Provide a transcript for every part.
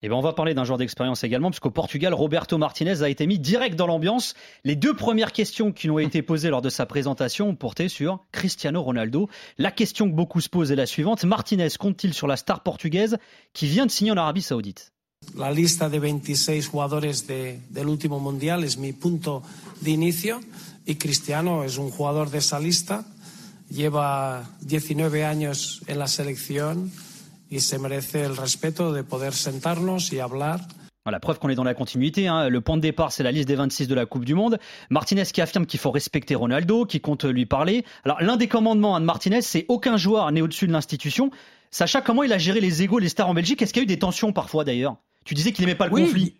Et ben on va parler d'un joueur d'expérience également, puisqu'au Portugal, Roberto Martinez a été mis direct dans l'ambiance. Les deux premières questions qui lui ont été posées lors de sa présentation ont porté sur Cristiano Ronaldo. La question que beaucoup se posent est la suivante. Martinez compte-t-il sur la star portugaise qui vient de signer en Arabie Saoudite? La lista de 26 jugadores de, del último mundial es mi punto de Cristiano es un jugador de esa lista. Lleva 19 años en la selección y se merece el respeto de poder sentarnos y hablar. La preuve qu'on est dans la continuité. Hein. Le point de départ, c'est la liste des 26 de la Coupe du Monde. Martinez qui affirme qu'il faut respecter Ronaldo, qui compte lui parler. Alors, l'un des commandements hein, de Martinez, c'est aucun joueur n'est au-dessus de l'institution. Sacha, comment il a géré les égaux, les stars en Belgique? Est-ce qu'il y a eu des tensions parfois d'ailleurs? Tu disais qu'il n'aimait pas le conflit.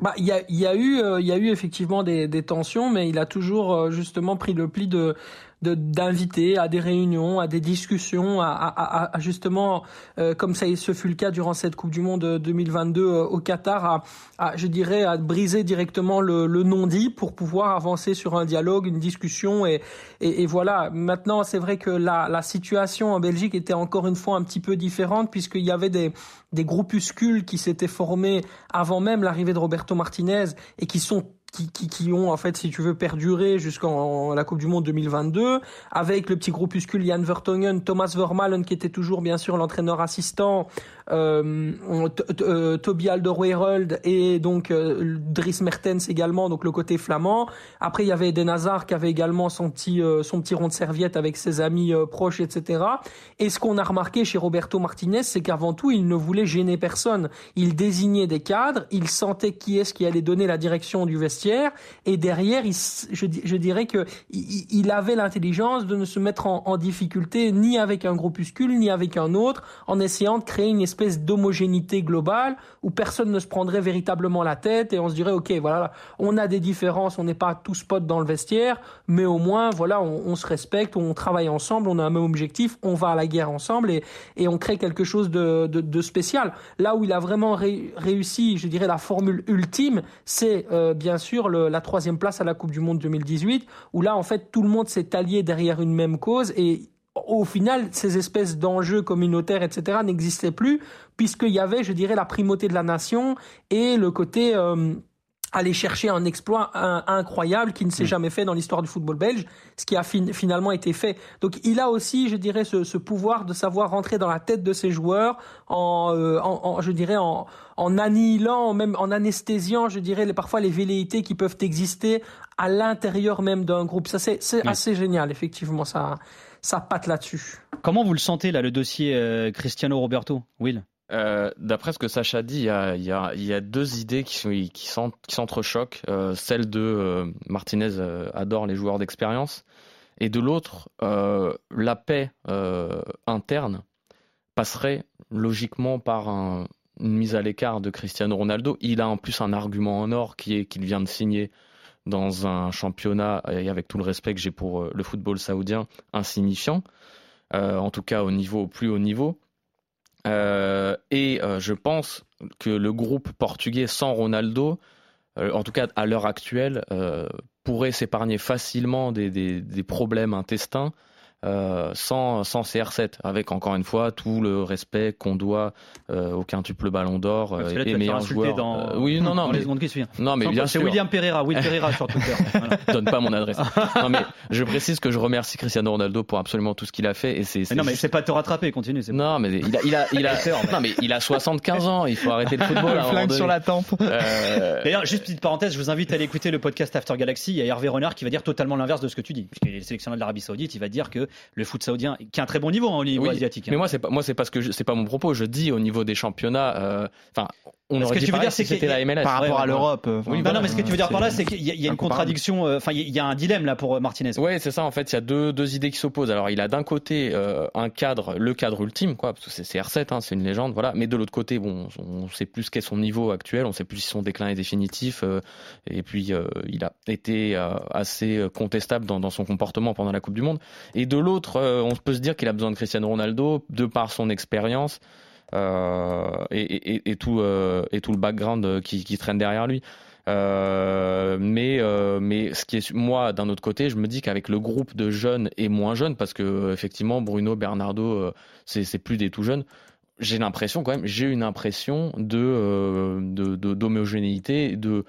Bah, il y a, y a, eu, euh, il y a eu effectivement des, des, tensions, mais il a toujours euh, justement pris le pli de d'inviter à des réunions, à des discussions, à, à, à justement, euh, comme ça ce fut le cas durant cette Coupe du Monde 2022 euh, au Qatar, à, je dirais, à briser directement le, le non-dit pour pouvoir avancer sur un dialogue, une discussion. Et, et, et voilà, maintenant, c'est vrai que la, la situation en Belgique était encore une fois un petit peu différente puisqu'il y avait des, des groupuscules qui s'étaient formés avant même l'arrivée de Roberto Martinez et qui sont qui, qui, qui, ont en fait, si tu veux, perduré jusqu'en la Coupe du Monde 2022, avec le petit groupuscule Jan Vertonghen, Thomas Vermaelen qui était toujours bien sûr l'entraîneur assistant, euh, euh, Toby Alderweireld et donc euh, Dries Mertens également, donc le côté flamand. Après, il y avait Eden Hazard qui avait également son petit, euh, son petit rond de serviette avec ses amis euh, proches, etc. Et ce qu'on a remarqué chez Roberto Martinez, c'est qu'avant tout, il ne voulait gêner personne. Il désignait des cadres, il sentait qui est-ce qui allait donner la direction du vestiaire, et derrière, je, dirais que il, il avait l'intelligence de ne se mettre en, difficulté ni avec un groupuscule, ni avec un autre, en essayant de créer une espèce d'homogénéité globale où personne ne se prendrait véritablement la tête et on se dirait ok voilà on a des différences on n'est pas tous potes dans le vestiaire mais au moins voilà on, se respecte on travaille ensemble on a un même objectif on va à la guerre ensemble et, on crée quelque chose de, spécial. Là où il a vraiment ré, réussi je dirais la formule ultime c'est euh, bien sûr la troisième place à la Coupe du Monde 2018 où là en fait tout le monde s'est allié derrière une même cause et au final, ces espèces d'enjeux communautaires, etc., n'existaient plus, puisqu'il y avait, je dirais, la primauté de la nation et le côté euh, aller chercher un exploit incroyable qui ne s'est mmh. jamais fait dans l'histoire du football belge, ce qui a fin, finalement été fait. Donc il a aussi, je dirais, ce, ce, pouvoir de savoir rentrer dans la tête de ses joueurs en, euh, en, en je dirais, en, en annihilant, même en anesthésiant, je dirais, les, parfois les velléités qui peuvent exister à l'intérieur même d'un groupe. Ça, c'est assez génial, effectivement, ça ça patte là-dessus. Comment vous le sentez, là, le dossier euh, Cristiano Roberto, Will? Euh, D'après ce que Sacha dit, il y a, deux idées qui, s'entrechoquent. Euh, celle de euh, Martinez adore les joueurs d'expérience, et de l'autre, la paix interne passerait logiquement par un, une mise à l'écart de Cristiano Ronaldo. Il a en plus un argument en or qui est qu'il vient de signer dans un championnat, et avec tout le respect que j'ai pour le football saoudien, insignifiant, en tout cas au niveau au plus haut niveau. Euh, et euh, je pense que le groupe portugais sans Ronaldo, euh, en tout cas à l'heure actuelle, pourrait s'épargner facilement des, problèmes intestins euh, sans, sans CR7, avec encore une fois tout le respect qu'on doit euh, au quintuple Ballon d'Or euh, et meilleur joueur. Dans... Euh, oui, non, non, dans mais, les secondes qui suivent. Non, mais bien C'est William Pereira, Will Pereira sur Twitter. Voilà. Donne pas mon adresse. non, mais je précise que je remercie Cristiano Ronaldo pour absolument tout ce qu'il a fait et c'est. Non, mais c'est pas te rattraper, continue. Non, mais il a, il a, il a, non, mais il a 75 ans. Il faut arrêter le football. Le flingue sur la tempe. Euh... D'ailleurs, juste petite parenthèse, je vous invite à aller écouter le podcast After Galaxy. Il y a Hervé Renard qui va dire totalement l'inverse de ce que tu dis, puisqu'il est le sélectionneur de l'Arabie Saoudite. Il va dire que le foot saoudien qui a un très bon niveau hein, au niveau oui, asiatique. Mais moi c'est pas moi c'est parce que c'est pas mon propos. Je dis au niveau des championnats. Enfin, euh, on ce aurait que dit tu veux dire, si c'était la MLS par rapport ouais, à l'Europe. Euh, oui, bah non, mais ce que tu veux dire par là, c'est qu'il y a, il y a une contradiction. Enfin, euh, il y a un dilemme là pour Martinez. Ouais, c'est ça. En fait, il y a deux, deux idées qui s'opposent. Alors, il a d'un côté euh, un cadre, le cadre ultime, quoi, parce que c'est CR7, hein, c'est une légende, voilà. Mais de l'autre côté, bon, on sait plus qu'est son niveau actuel, on sait plus si son déclin est définitif. Euh, et puis, euh, il a été assez contestable dans, dans, son comportement pendant la Coupe du Monde. Et de l'autre, on peut se dire qu'il a besoin de Cristiano Ronaldo de par son expérience. Euh, euh, et tout le background qui, traîne derrière lui. Euh, mais, euh, ce qui est moi d'un autre côté, je me dis qu'avec le groupe de jeunes et moins jeunes, parce que effectivement Bruno, Bernardo, c'est plus des tout jeunes. j'ai l'impression quand même, j'ai une impression de euh, d'homogénéité, de,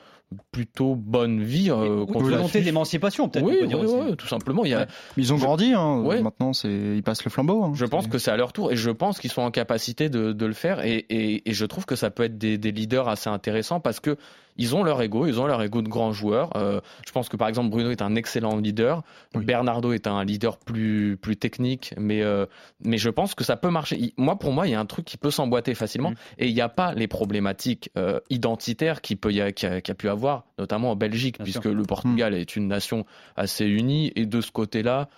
plutôt bonne vie. Euh, une volonté d'émancipation, peut-être. Oui, oui, tout simplement. Il y a... Ils ont grandi, hein. maintenant c'est ils passent le flambeau. Hein. Je pense que c'est à leur tour et je pense qu'ils sont en capacité de, de le faire et, et, et, je trouve que ça peut être des, des leaders assez intéressants parce que ils ont leur ego, ils ont leur ego de grands joueurs. Euh, je pense que par exemple Bruno est un excellent leader, Bernardo est un leader plus plus technique, mais euh, mais je pense que ça peut marcher. Moi pour moi il y a un truc qui peut s'emboîter facilement et il n'y a pas les problématiques euh, identitaires qui peut y a, qui a, pu avoir, notamment en Belgique, puisque le Portugal est une nation assez unie et de ce côté-là.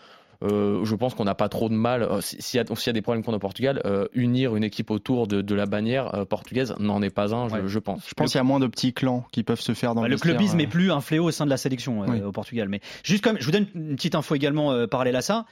Euh, je pense qu'on n'a pas trop de mal, euh, s'il y, y, a des problèmes contre le Portugal, euh, unir une équipe autour de, de la bannière portugaise n'en est pas un, je, je pense. Je pense qu'il y a moins de petits clans qui peuvent se faire dans bah, le Le clubisme n'est plus un fléau au sein de la sélection au Portugal. Mais juste comme, je vous donne une petite info également parallèle à ça.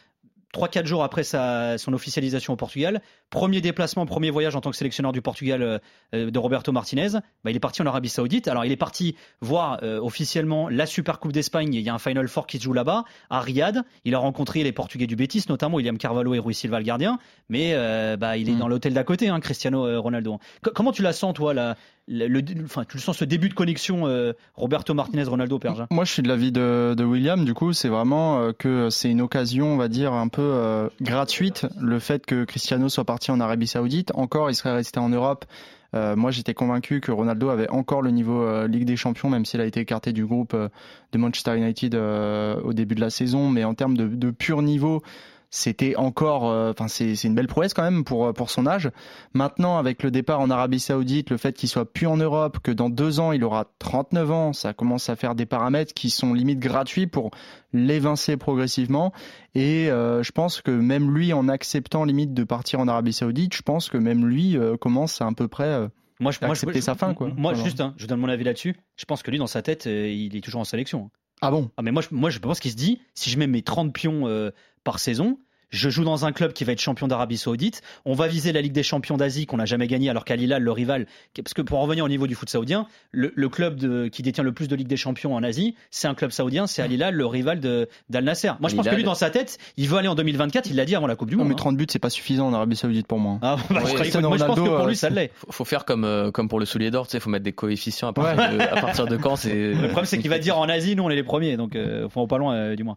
3-4 jours après sa, son officialisation au Portugal, premier déplacement, premier voyage en tant que sélectionneur du Portugal euh, euh, de Roberto Martinez, bah, il est parti en Arabie Saoudite. Alors il est parti voir euh, officiellement la Super Coupe d'Espagne. Il y a un Final Four qui se joue là-bas, à Riyad. Il a rencontré les Portugais du Betis, notamment William Carvalho et Rui Silva le gardien. Mais bah, il est mm. dans l'hôtel d'à côté, hein, Cristiano Ronaldo. comment tu la sens, toi, la, le, enfin, tu le sens ce début de connexion euh, Roberto Martinez Ronaldo Perja? Moi je suis de l'avis de, de William du coup c'est vraiment euh, que c'est une occasion on va dire un peu euh, gratuite le fait que Cristiano soit parti en Arabie Saoudite. Encore il serait resté en Europe. Moi j'étais convaincu que Ronaldo avait encore le niveau Ligue des Champions même s'il a été écarté du groupe de Manchester United au début de la saison. Mais en termes de pur niveau c'était encore, euh, enfin c'est une belle prouesse quand même pour pour son âge. Maintenant, avec le départ en Arabie Saoudite, le fait qu'il soit plus en Europe, que dans deux ans il aura 39 ans, ça commence à faire des paramètres qui sont limite gratuits pour l'évincer progressivement. Et euh, je pense que même lui, en acceptant limite de partir en Arabie Saoudite, je pense que même lui euh, commence à, un peu près moi, je, accepter sa fin. Quoi. Moi, juste, hein, je donne mon avis là-dessus. Je pense que lui, dans sa tête, il est toujours en sélection. Ah bon? Ah mais moi, je, moi, je pense qu'il se dit, si je mets mes 30 pions par saison, je joue dans un club qui va être champion d'Arabie Saoudite. On va viser la Ligue des champions d'Asie qu'on n'a jamais gagné, alors qu'Al Hilal, le rival, parce que pour en revenir au niveau du foot saoudien, le, club qui détient le plus de Ligue des champions en Asie, c'est un club saudien, c'est Al Hilal, le rival d'Al Nasser. Moi, je pense que lui, dans sa tête, il veut aller en 2024. Il l'a dit avant la Coupe du Monde. mais 30 hein. buts, c'est pas suffisant en Arabie Saoudite pour moi. Ah, bah, moi, je pense que pour lui, ça l'est. Faut, faut faire comme euh, comme pour le soulier d'or, tu sais, faut mettre des coefficients à partir, de, à partir de quand. Le problème, c'est qu'il va dire en Asie, nous, on est les premiers, donc euh, faut pas loin, euh, du moins.